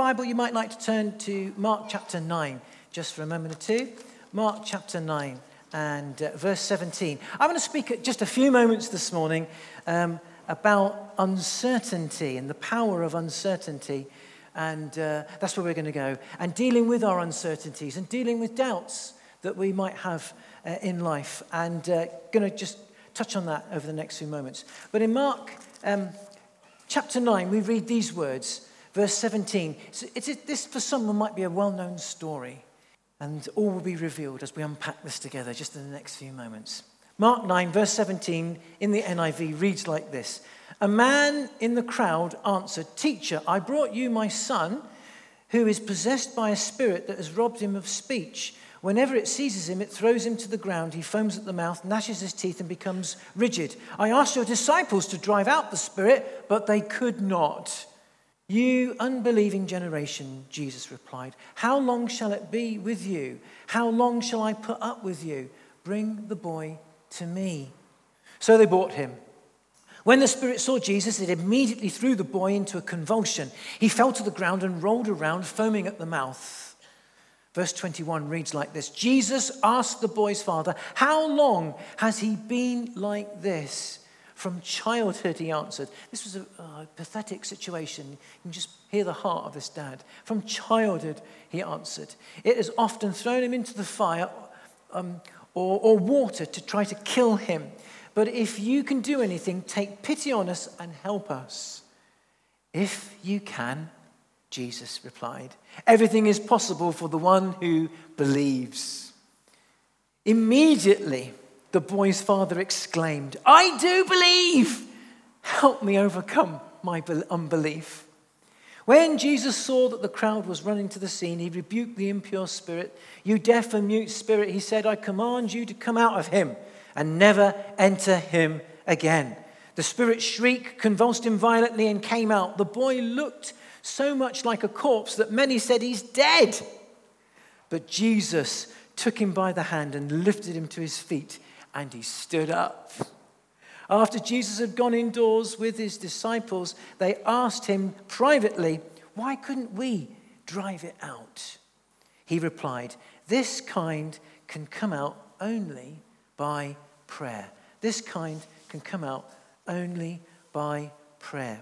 Bible, you might like to turn to Mark chapter 9 just for a moment or two. Mark chapter 9 and uh, verse 17. I'm going to speak just a few moments this morning um, about uncertainty and the power of uncertainty. And uh, that's where we're going to go. And dealing with our uncertainties and dealing with doubts that we might have uh, in life. And uh, going to just touch on that over the next few moments. But in Mark um, chapter 9, we read these words. Verse 17. It's, it's, this, for someone, might be a well known story. And all will be revealed as we unpack this together just in the next few moments. Mark 9, verse 17 in the NIV reads like this A man in the crowd answered, Teacher, I brought you my son who is possessed by a spirit that has robbed him of speech. Whenever it seizes him, it throws him to the ground. He foams at the mouth, gnashes his teeth, and becomes rigid. I asked your disciples to drive out the spirit, but they could not. You unbelieving generation, Jesus replied, How long shall it be with you? How long shall I put up with you? Bring the boy to me. So they brought him. When the spirit saw Jesus, it immediately threw the boy into a convulsion. He fell to the ground and rolled around, foaming at the mouth. Verse 21 reads like this Jesus asked the boy's father, How long has he been like this? From childhood, he answered. This was a, pathetic situation. You can just hear the heart of this dad. From childhood, he answered. It has often thrown him into the fire um, or, or water to try to kill him. But if you can do anything, take pity on us and help us. If you can, Jesus replied, everything is possible for the one who believes. Immediately, the boy's father exclaimed, I do believe. Help me overcome my unbelief. When Jesus saw that the crowd was running to the scene, he rebuked the impure spirit. You deaf and mute spirit, he said, I command you to come out of him and never enter him again. The spirit shrieked, convulsed him violently, and came out. The boy looked so much like a corpse that many said he's dead. But Jesus took him by the hand and lifted him to his feet and he stood up. After Jesus had gone indoors with his disciples, they asked him privately, Why couldn't we drive it out? He replied, This kind can come out only by prayer. This kind can come out only by prayer.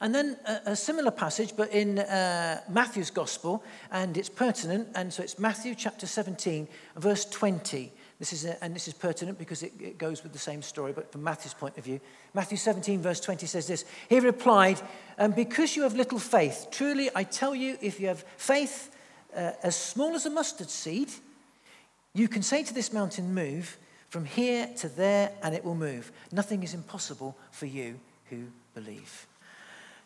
And then a, a similar passage, but in uh, Matthew's Gospel, and it's pertinent, and so it's Matthew chapter 17, verse 20. This is a, and this is pertinent because it, it goes with the same story, but from Matthew's point of view. Matthew 17, verse 20 says this He replied, um, Because you have little faith, truly I tell you, if you have faith uh, as small as a mustard seed, you can say to this mountain, Move from here to there, and it will move. Nothing is impossible for you who believe.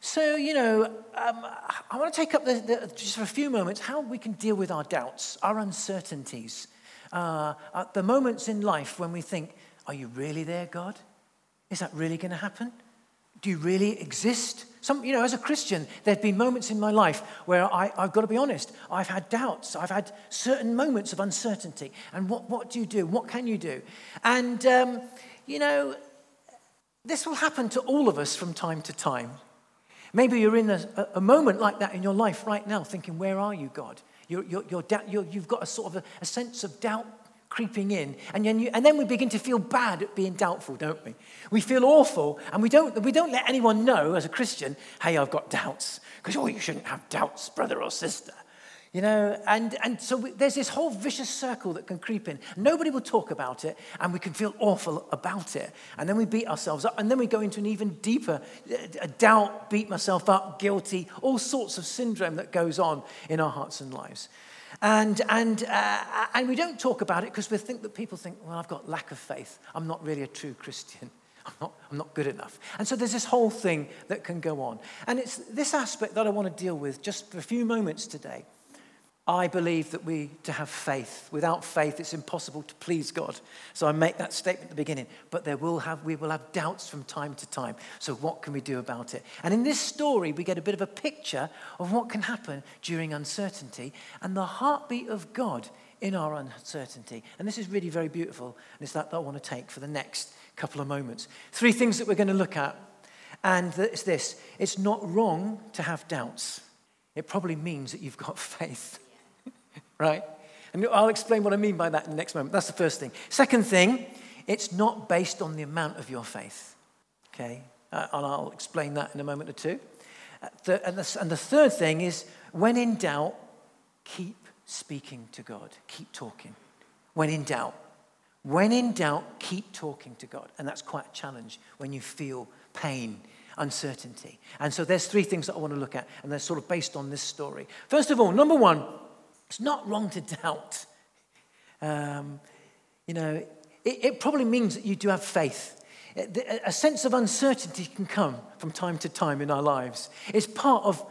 So, you know, um, I want to take up the, the, just for a few moments how we can deal with our doubts, our uncertainties uh, at the moments in life when we think, Are you really there, God? Is that really going to happen? Do you really exist? Some, you know, as a Christian, there have been moments in my life where I, have got to be honest. I've had doubts. I've had certain moments of uncertainty. And what, what do you do? What can you do? And, um, you know, this will happen to all of us from time to time. Maybe you're in a, a moment like that in your life right now, thinking, Where are you, God? You're, you're, you're, you're, you've got a sort of a, a sense of doubt creeping in. And then, you, and then we begin to feel bad at being doubtful, don't we? We feel awful, and we don't, we don't let anyone know as a Christian, hey, I've got doubts. Because, oh, you shouldn't have doubts, brother or sister. You know, and, and so we, there's this whole vicious circle that can creep in. Nobody will talk about it, and we can feel awful about it. And then we beat ourselves up, and then we go into an even deeper uh, doubt, beat myself up, guilty, all sorts of syndrome that goes on in our hearts and lives. And, and, uh, and we don't talk about it because we think that people think, well, I've got lack of faith. I'm not really a true Christian. I'm not, I'm not good enough. And so there's this whole thing that can go on. And it's this aspect that I want to deal with just for a few moments today I believe that we to have faith. Without faith, it's impossible to please God. So I make that statement at the beginning. But there will have, we will have doubts from time to time. So what can we do about it? And in this story, we get a bit of a picture of what can happen during uncertainty and the heartbeat of God in our uncertainty. And this is really very beautiful. And it's that, that I want to take for the next couple of moments. Three things that we're going to look at. And it's this it's not wrong to have doubts. It probably means that you've got faith right? And I'll explain what I mean by that in the next moment. That's the first thing. Second thing, it's not based on the amount of your faith. Okay? Uh, and I'll explain that in a moment or two. Uh, the, and, the, and the third thing is when in doubt, keep speaking to God. Keep talking. When in doubt. When in doubt, keep talking to God. And that's quite a challenge when you feel pain, uncertainty. And so there's three things that I want to look at, and they're sort of based on this story. First of all, number one, it's not wrong to doubt. Um, you know, it, it, probably means that you do have faith. A sense of uncertainty can come from time to time in our lives. It's part of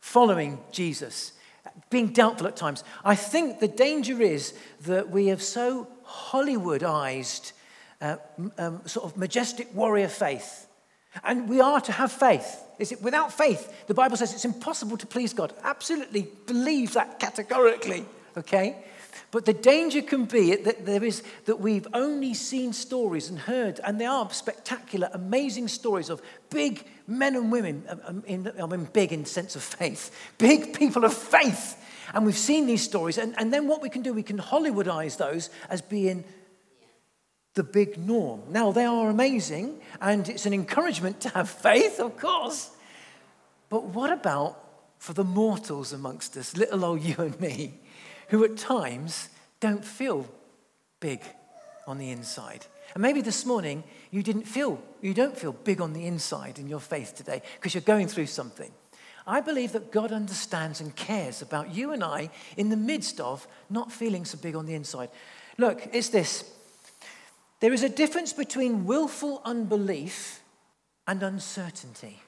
following Jesus, being doubtful at times. I think the danger is that we have so Hollywoodized, uh, um, sort of majestic warrior faith. And we are to have faith. Is it without faith? The Bible says it's impossible to please God. Absolutely believe that categorically, okay? But the danger can be that there is that we've only seen stories and heard, and they are spectacular, amazing stories of big men and women. Um, um, I mean, big in sense of faith, big people of faith. And we've seen these stories, and, and then what we can do, we can Hollywoodize those as being the big norm. Now, they are amazing, and it's an encouragement to have faith, of course. But what about for the mortals amongst us, little old you and me, who at times don't feel big on the inside? And maybe this morning you didn't feel, you don't feel big on the inside in your faith today because you're going through something. I believe that God understands and cares about you and I in the midst of not feeling so big on the inside. Look, it's this there is a difference between willful unbelief and uncertainty,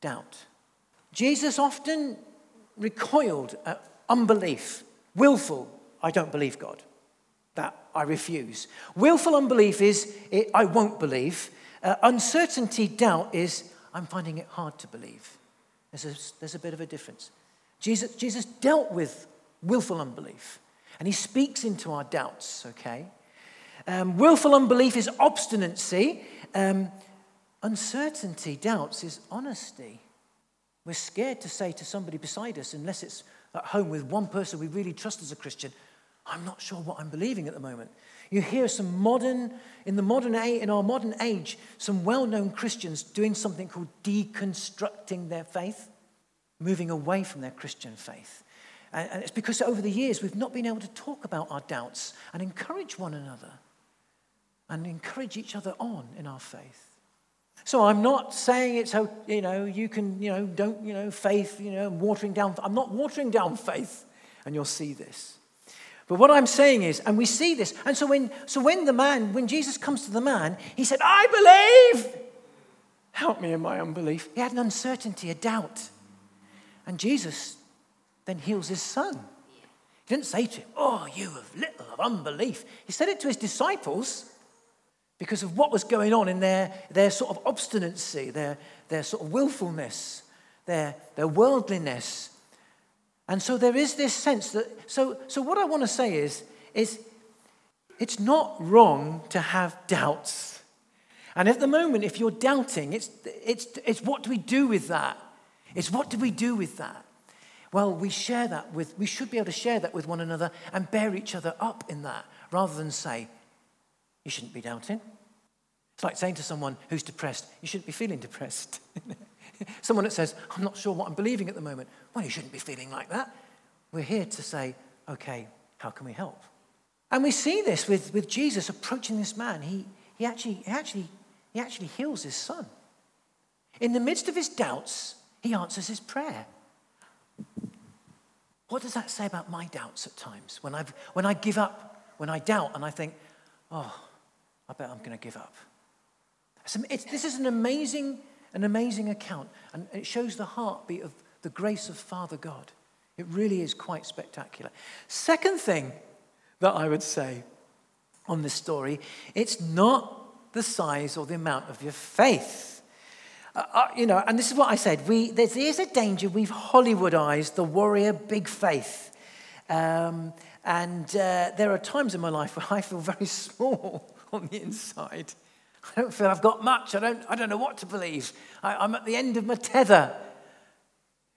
doubt. Jesus often recoiled at unbelief, willful, I don't believe God. That I refuse. Willful unbelief is it, I won't believe. Uh, uncertainty, doubt is I'm finding it hard to believe. There's a, there's a bit of a difference. Jesus, Jesus dealt with willful unbelief, and he speaks into our doubts, okay? Um, willful unbelief is obstinacy. Um, uncertainty, doubts, is honesty. We're scared to say to somebody beside us, unless it's at home with one person we really trust as a Christian, I'm not sure what I'm believing at the moment. You hear some modern, in the modern age, in our modern age, some well-known Christians doing something called deconstructing their faith, moving away from their Christian faith. And it's because over the years we've not been able to talk about our doubts and encourage one another and encourage each other on in our faith. So I'm not saying it's how, you know, you can, you know, don't, you know, faith, you know, I'm watering down. I'm not watering down faith, and you'll see this. But what I'm saying is, and we see this, and so when, so when the man, when Jesus comes to the man, he said, I believe. Help me in my unbelief. He had an uncertainty, a doubt. And Jesus then heals his son. He didn't say to him, Oh, you have little of unbelief. He said it to his disciples because of what was going on in their, their sort of obstinacy, their, their sort of willfulness, their, their worldliness. And so there is this sense that, so, so what I want to say is, is it's not wrong to have doubts. And at the moment, if you're doubting, it's, it's, it's what do we do with that? It's what do we do with that? Well, we share that with, we should be able to share that with one another and bear each other up in that rather than say, you shouldn't be doubting. It's like saying to someone who's depressed, you shouldn't be feeling depressed. someone that says, I'm not sure what I'm believing at the moment. Well, you shouldn't be feeling like that. We're here to say, okay, how can we help? And we see this with, with Jesus approaching this man. He, he, actually, he, actually, he actually heals his son. In the midst of his doubts, he answers his prayer. What does that say about my doubts at times? When, I've, when I give up, when I doubt and I think, oh, I bet I'm going to give up. This is an amazing, an amazing account, and it shows the heartbeat of the grace of Father God It really is quite spectacular. Second thing that I would say on this story, it's not the size or the amount of your faith. Uh, uh, you know, and this is what I said. We, there is a danger we've Hollywoodized the warrior big faith. Um, and uh, there are times in my life where I feel very small on the inside. I don't feel I've got much. I don't, I don't know what to believe. I, I'm at the end of my tether.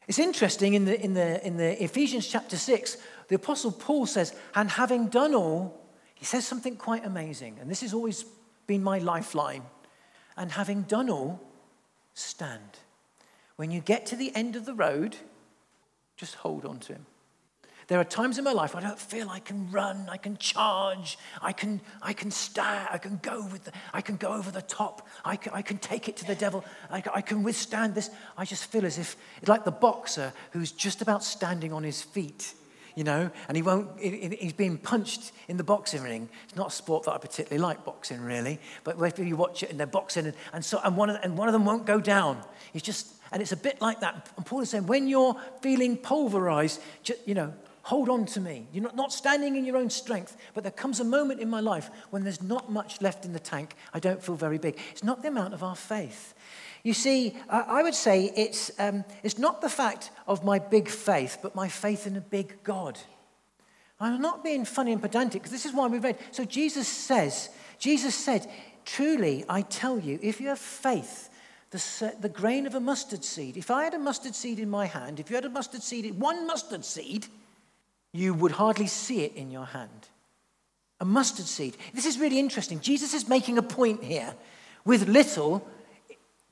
It's interesting in the, in, the, in the Ephesians chapter 6, the Apostle Paul says, and having done all, he says something quite amazing. And this has always been my lifeline. And having done all, stand. When you get to the end of the road, just hold on to him. There are times in my life I don't feel I can run, I can charge, I can, I can stand, I can go with the, I can go over the top, I can, I can take it to the devil, I, I can withstand this. I just feel as if, it's like the boxer who's just about standing on his feet you know, and he won't, he's being punched in the boxing ring. It's not a sport that I particularly like, boxing, really, but if you watch it and they're boxing, and, and, so, and, one, of, and one of them won't go down. He's just, and it's a bit like that. And Paul is saying, when you're feeling pulverized, you know, hold on to me. You're not, not standing in your own strength, but there comes a moment in my life when there's not much left in the tank. I don't feel very big. It's not the amount of our faith. You see, I would say it's, um, it's not the fact of my big faith, but my faith in a big God. I'm not being funny and pedantic, because this is why we read. So Jesus says, Jesus said, Truly, I tell you, if you have faith, the, the grain of a mustard seed, if I had a mustard seed in my hand, if you had a mustard seed, one mustard seed, you would hardly see it in your hand. A mustard seed. This is really interesting. Jesus is making a point here. With little,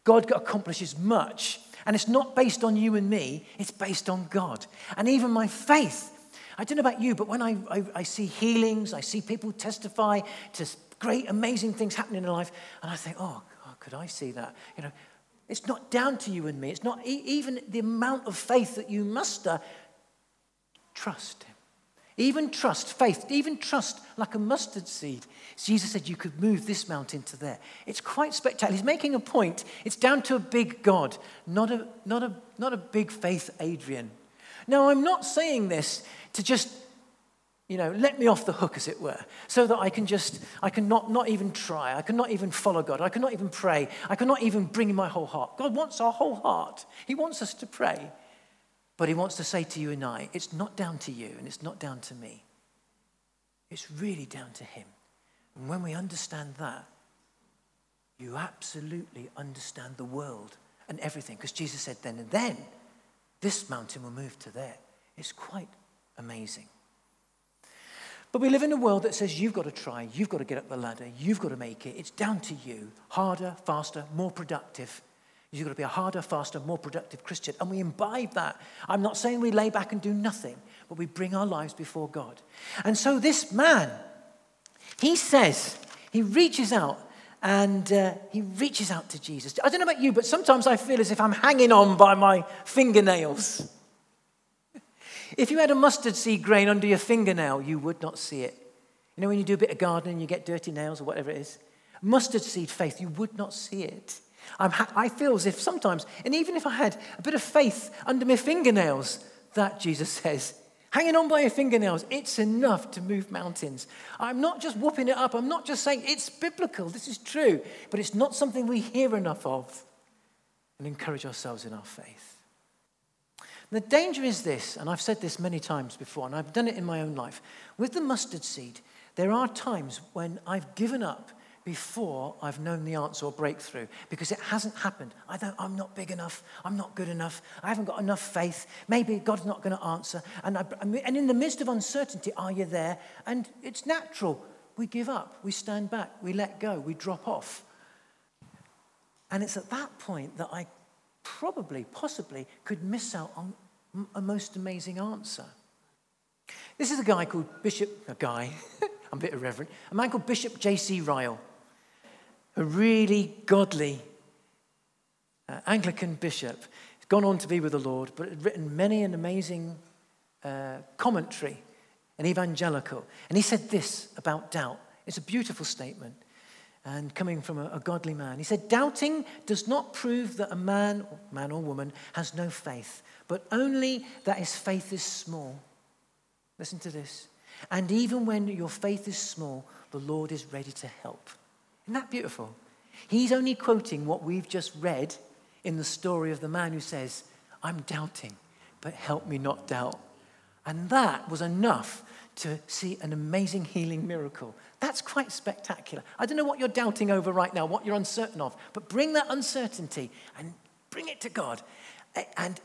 God accomplishes much. And it's not based on you and me, it's based on God. And even my faith, I don't know about you, but when I, I, I see healings, I see people testify to great, amazing things happening in life, and I think, oh, God, could I see that? You know, it's not down to you and me. It's not even the amount of faith that you muster. Trust Him. Even trust, faith, even trust like a mustard seed. Jesus said you could move this mountain to there. It's quite spectacular. He's making a point. It's down to a big God, not a, not a, not a big faith Adrian. Now, I'm not saying this to just, you know, let me off the hook, as it were, so that I can just, I can not, not even try. I cannot even follow God. I cannot even pray. I cannot even bring in my whole heart. God wants our whole heart. He wants us to pray. But he wants to say to you and I, it's not down to you and it's not down to me. It's really down to him. And when we understand that, you absolutely understand the world and everything. Because Jesus said then and then, this mountain will move to there. It's quite amazing. But we live in a world that says you've got to try, you've got to get up the ladder, you've got to make it. It's down to you. Harder, faster, more productive. You've got to be a harder, faster, more productive Christian. And we imbibe that. I'm not saying we lay back and do nothing, but we bring our lives before God. And so this man, he says, he reaches out and uh, he reaches out to Jesus. I don't know about you, but sometimes I feel as if I'm hanging on by my fingernails. if you had a mustard seed grain under your fingernail, you would not see it. You know, when you do a bit of gardening, you get dirty nails or whatever it is. Mustard seed faith, you would not see it. Ha- i feel as if sometimes, and even if I had a bit of faith under my fingernails, that Jesus says, hanging on by your fingernails, it's enough to move mountains. I'm not just whooping it up. I'm not just saying it's biblical. This is true. But it's not something we hear enough of and encourage ourselves in our faith. The danger is this, and I've said this many times before, and I've done it in my own life. With the mustard seed, there are times when I've given up before I've known the answer or breakthrough because it hasn't happened. I don't, I'm not big enough. I'm not good enough. I haven't got enough faith. Maybe God's not going to answer. And, I, and in the midst of uncertainty, are you there? And it's natural. We give up. We stand back. We let go. We drop off. And it's at that point that I probably, possibly, could miss out on a most amazing answer. This is a guy called Bishop, a guy, I'm a bit irreverent, a man called Bishop J.C. Ryle a really godly uh, Anglican bishop. He's gone on to be with the Lord, but had written many an amazing uh, commentary, an evangelical. And he said this about doubt. It's a beautiful statement. and coming from a, a, godly man. He said, Doubting does not prove that a man, man or woman, has no faith, but only that his faith is small. Listen to this. And even when your faith is small, the Lord is ready to help. Isn't that beautiful? He's only quoting what we've just read in the story of the man who says, I'm doubting, but help me not doubt. And that was enough to see an amazing healing miracle. That's quite spectacular. I don't know what you're doubting over right now, what you're uncertain of, but bring that uncertainty and bring it to God. And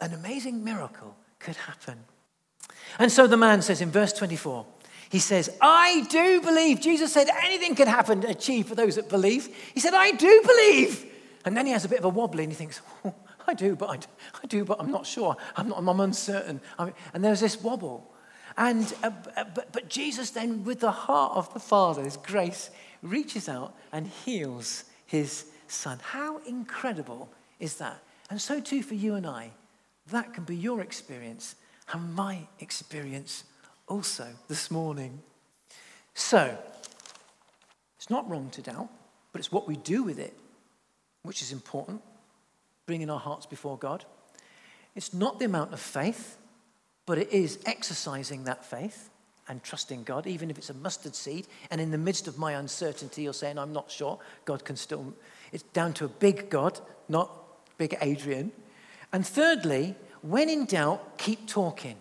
an amazing miracle could happen. And so the man says in verse 24, he says, I do believe. Jesus said anything can happen, achieve for those that believe. He said, I do believe. And then he has a bit of a wobbly and he thinks, oh, I do, but I, I, do, but I'm not sure. I'm, not, I'm uncertain. I mean, and there's this wobble. And, uh, uh, but, but Jesus then, with the heart of the Father, His grace, reaches out and heals his son. How incredible is that? And so too for you and I. That can be your experience and my experience also this morning. So, it's not wrong to doubt, but it's what we do with it which is important, bringing our hearts before God. It's not the amount of faith, but it is exercising that faith and trusting God, even if it's a mustard seed. And in the midst of my uncertainty, you're saying, I'm not sure, God can still. It's down to a big God, not big Adrian. And thirdly, when in doubt, keep talking.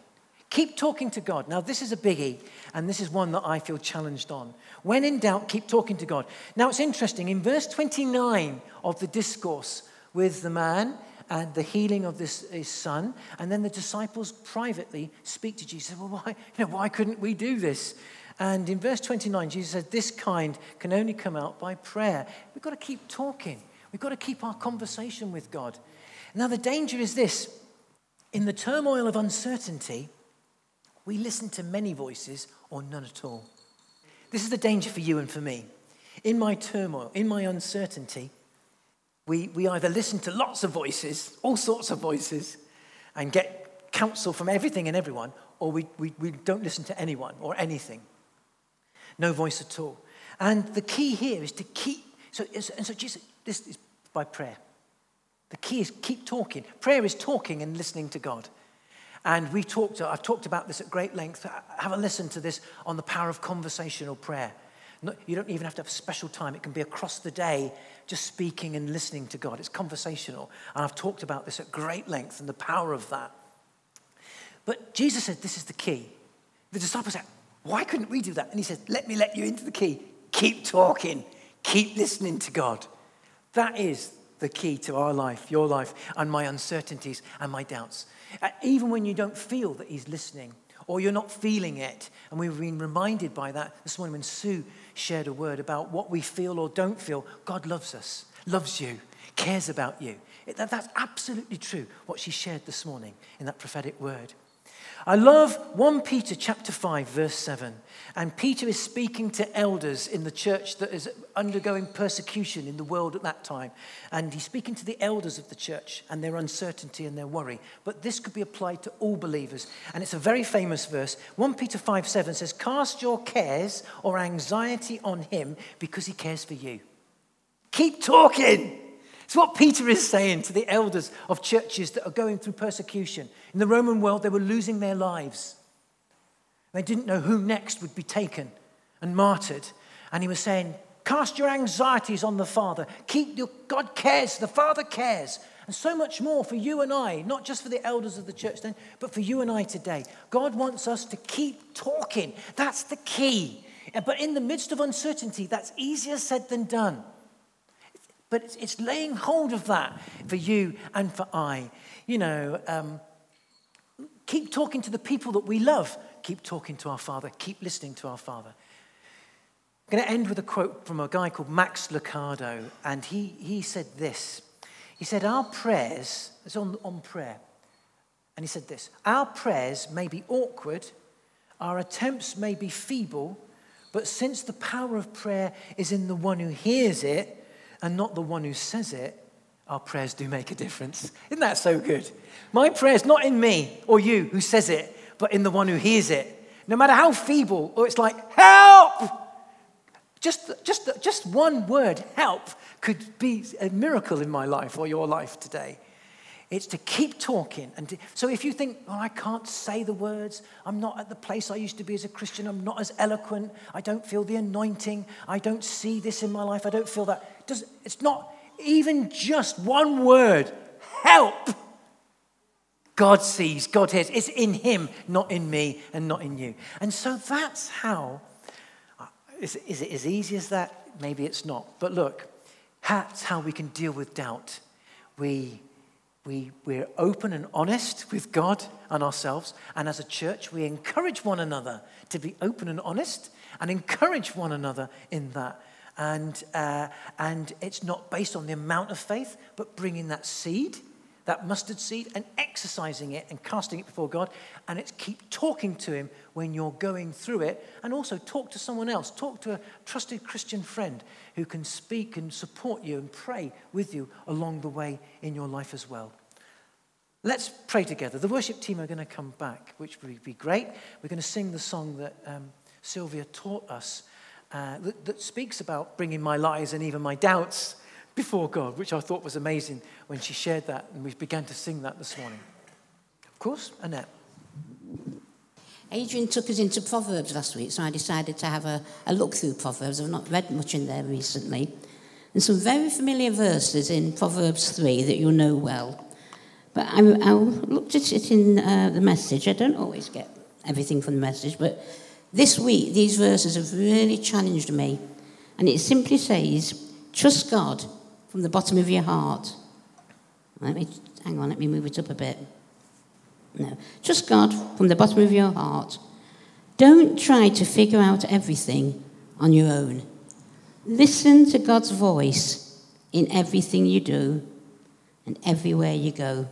Keep talking to God. Now, this is a biggie, and this is one that I feel challenged on. When in doubt, keep talking to God. Now, it's interesting. In verse 29 of the discourse with the man and the healing of this, his son. And then the disciples privately speak to Jesus. Well, why, you know, why couldn't we do this? And in verse 29, Jesus said, This kind can only come out by prayer. We've got to keep talking, we've got to keep our conversation with God. Now, the danger is this in the turmoil of uncertainty, we listen to many voices or none at all. This is the danger for you and for me. In my turmoil, in my uncertainty, we, we either listen to lots of voices, all sorts of voices, and get counsel from everything and everyone, or we, we, we don't listen to anyone or anything. No voice at all. And the key here is to keep, so, and so Jesus, this is by prayer. The key is keep talking. Prayer is talking and listening to God. And we talked, I've talked about this at great length. Have a listen to this on the power of conversational prayer. You don't even have to have a special time. It can be across the day, just speaking and listening to God. It's conversational. And I've talked about this at great length and the power of that. But Jesus said, This is the key. The disciples said, Why couldn't we do that? And he said, Let me let you into the key. Keep talking, keep listening to God. That is the key to our life, your life, and my uncertainties and my doubts. Uh, even when you don't feel that He's listening or you're not feeling it. And we've been reminded by that this morning when Sue shared a word about what we feel or don't feel. God loves us, loves you, cares about you. It, that, that's absolutely true, what she shared this morning in that prophetic word. I love 1 Peter chapter 5 verse 7. And Peter is speaking to elders in the church that is undergoing persecution in the world at that time. And he's speaking to the elders of the church and their uncertainty and their worry. But this could be applied to all believers. And it's a very famous verse. 1 Peter 5 7 says, Cast your cares or anxiety on him because he cares for you. Keep talking. It's what Peter is saying to the elders of churches that are going through persecution. In the Roman world, they were losing their lives. They didn't know who next would be taken and martyred. And he was saying, Cast your anxieties on the Father. Keep your, God cares, the Father cares. And so much more for you and I, not just for the elders of the church then, but for you and I today. God wants us to keep talking. That's the key. But in the midst of uncertainty, that's easier said than done. But it's, it's laying hold of that for you and for I. You know, um, keep talking to the people that we love. Keep talking to our Father. Keep listening to our Father. I'm going to end with a quote from a guy called Max Lucado, and he, he said this. He said, Our prayers, it's on, on prayer, and he said this Our prayers may be awkward, our attempts may be feeble, but since the power of prayer is in the one who hears it, and not the one who says it, our prayers do make a difference. Isn't that so good? My prayer is not in me or you who says it, but in the one who hears it. No matter how feeble, or it's like, help! Just, just, just one word, help, could be a miracle in my life or your life today. It's to keep talking. And to, so if you think, well, I can't say the words, I'm not at the place I used to be as a Christian, I'm not as eloquent, I don't feel the anointing, I don't see this in my life, I don't feel that. Does, it's not even just one word, help. God sees, God hears. It's in Him, not in me and not in you. And so that's how uh, is, is it as easy as that? Maybe it's not. But look, that's how we can deal with doubt. We, we, we're open and honest with God and ourselves. And as a church, we encourage one another to be open and honest and encourage one another in that. And, uh, and it's not based on the amount of faith, but bringing that seed that mustard seed and exercising it and casting it before God. And it's keep talking to Him when you're going through it. And also talk to someone else. Talk to a trusted Christian friend who can speak and support you and pray with you along the way in your life as well. Let's pray together. The worship team are going to come back, which would be great. We're going to sing the song that um, Sylvia taught us uh, that, that speaks about bringing my lies and even my doubts before God, which I thought was amazing when she shared that, and we began to sing that this morning. Of course, Annette. Adrian took us into Proverbs last week, so I decided to have a, a look through Proverbs. I've not read much in there recently. And some very familiar verses in Proverbs 3 that you'll know well. But I, I looked at it in uh, the message. I don't always get everything from the message, but this week these verses have really challenged me. And it simply says, Trust God from the bottom of your heart. Let me, hang on, let me move it up a bit. No. Trust God from the bottom of your heart. Don't try to figure out everything on your own. Listen to God's voice in everything you do and everywhere you go.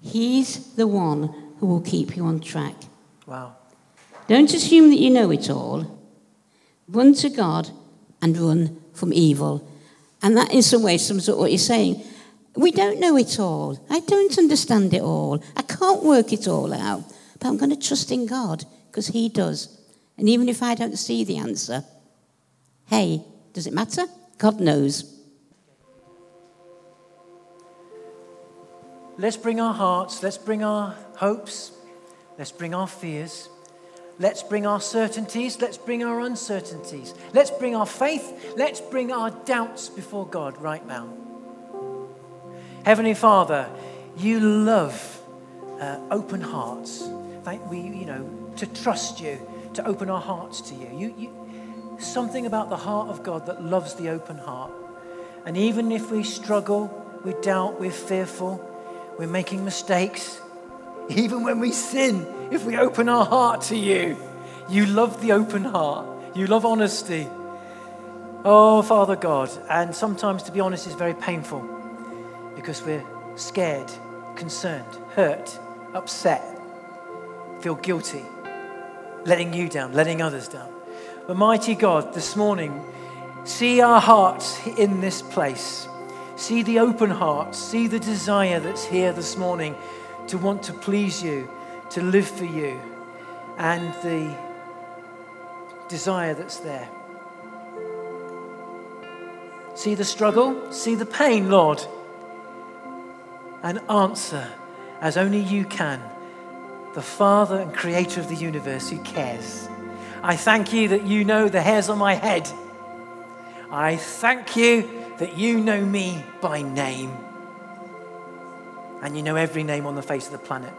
He's the one who will keep you on track. Wow. Don't assume that you know it all. Run to God and run from evil. And that, in some ways, sums up what you're saying. We don't know it all. I don't understand it all. I can't work it all out. But I'm going to trust in God because He does. And even if I don't see the answer, hey, does it matter? God knows. Let's bring our hearts, let's bring our hopes, let's bring our fears. Let's bring our certainties. Let's bring our uncertainties. Let's bring our faith. Let's bring our doubts before God right now. Heavenly Father, you love uh, open hearts. Thank we, you know, to trust you, to open our hearts to you. you. You, something about the heart of God that loves the open heart. And even if we struggle, we doubt, we're fearful, we're making mistakes, even when we sin, if we open our heart to you, you love the open heart. You love honesty. Oh, Father God. And sometimes, to be honest, it's very painful because we're scared, concerned, hurt, upset, feel guilty, letting you down, letting others down. But, mighty God, this morning, see our hearts in this place. See the open heart, See the desire that's here this morning to want to please you, to live for you, and the desire that's there. See the struggle, see the pain, Lord, and answer as only you can, the Father and Creator of the universe who cares. I thank you that you know the hairs on my head. I thank you that you know me by name and you know every name on the face of the planet.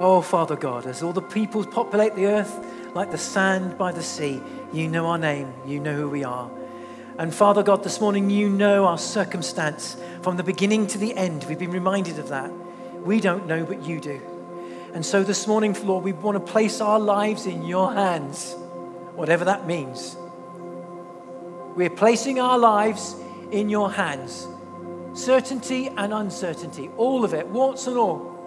Oh, Father God, as all the peoples populate the earth like the sand by the sea, you know our name, you know who we are. And Father God, this morning you know our circumstance from the beginning to the end. We've been reminded of that. We don't know, but you do. And so this morning, Lord, we want to place our lives in your hands, whatever that means. We're placing our lives in your hands. Certainty and uncertainty, all of it, warts and all.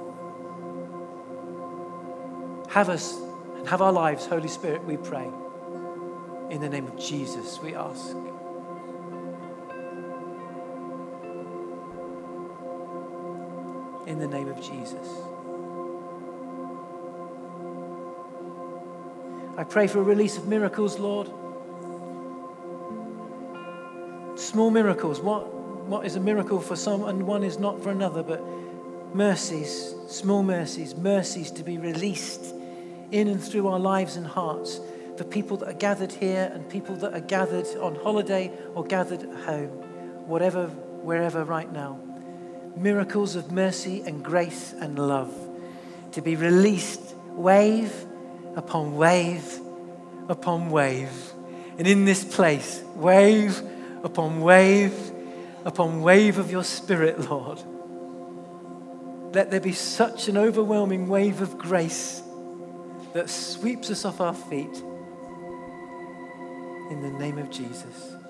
Have us and have our lives, Holy Spirit, we pray. In the name of Jesus, we ask. In the name of Jesus. I pray for a release of miracles, Lord. Small miracles. What, what is a miracle for some and one is not for another, but mercies, small mercies, mercies to be released in and through our lives and hearts for people that are gathered here and people that are gathered on holiday or gathered at home, whatever, wherever right now. Miracles of mercy and grace and love to be released wave upon wave upon wave. And in this place, wave upon wave upon wave of your spirit, Lord. Let there be such an overwhelming wave of grace that sweeps us off our feet. In the name of Jesus.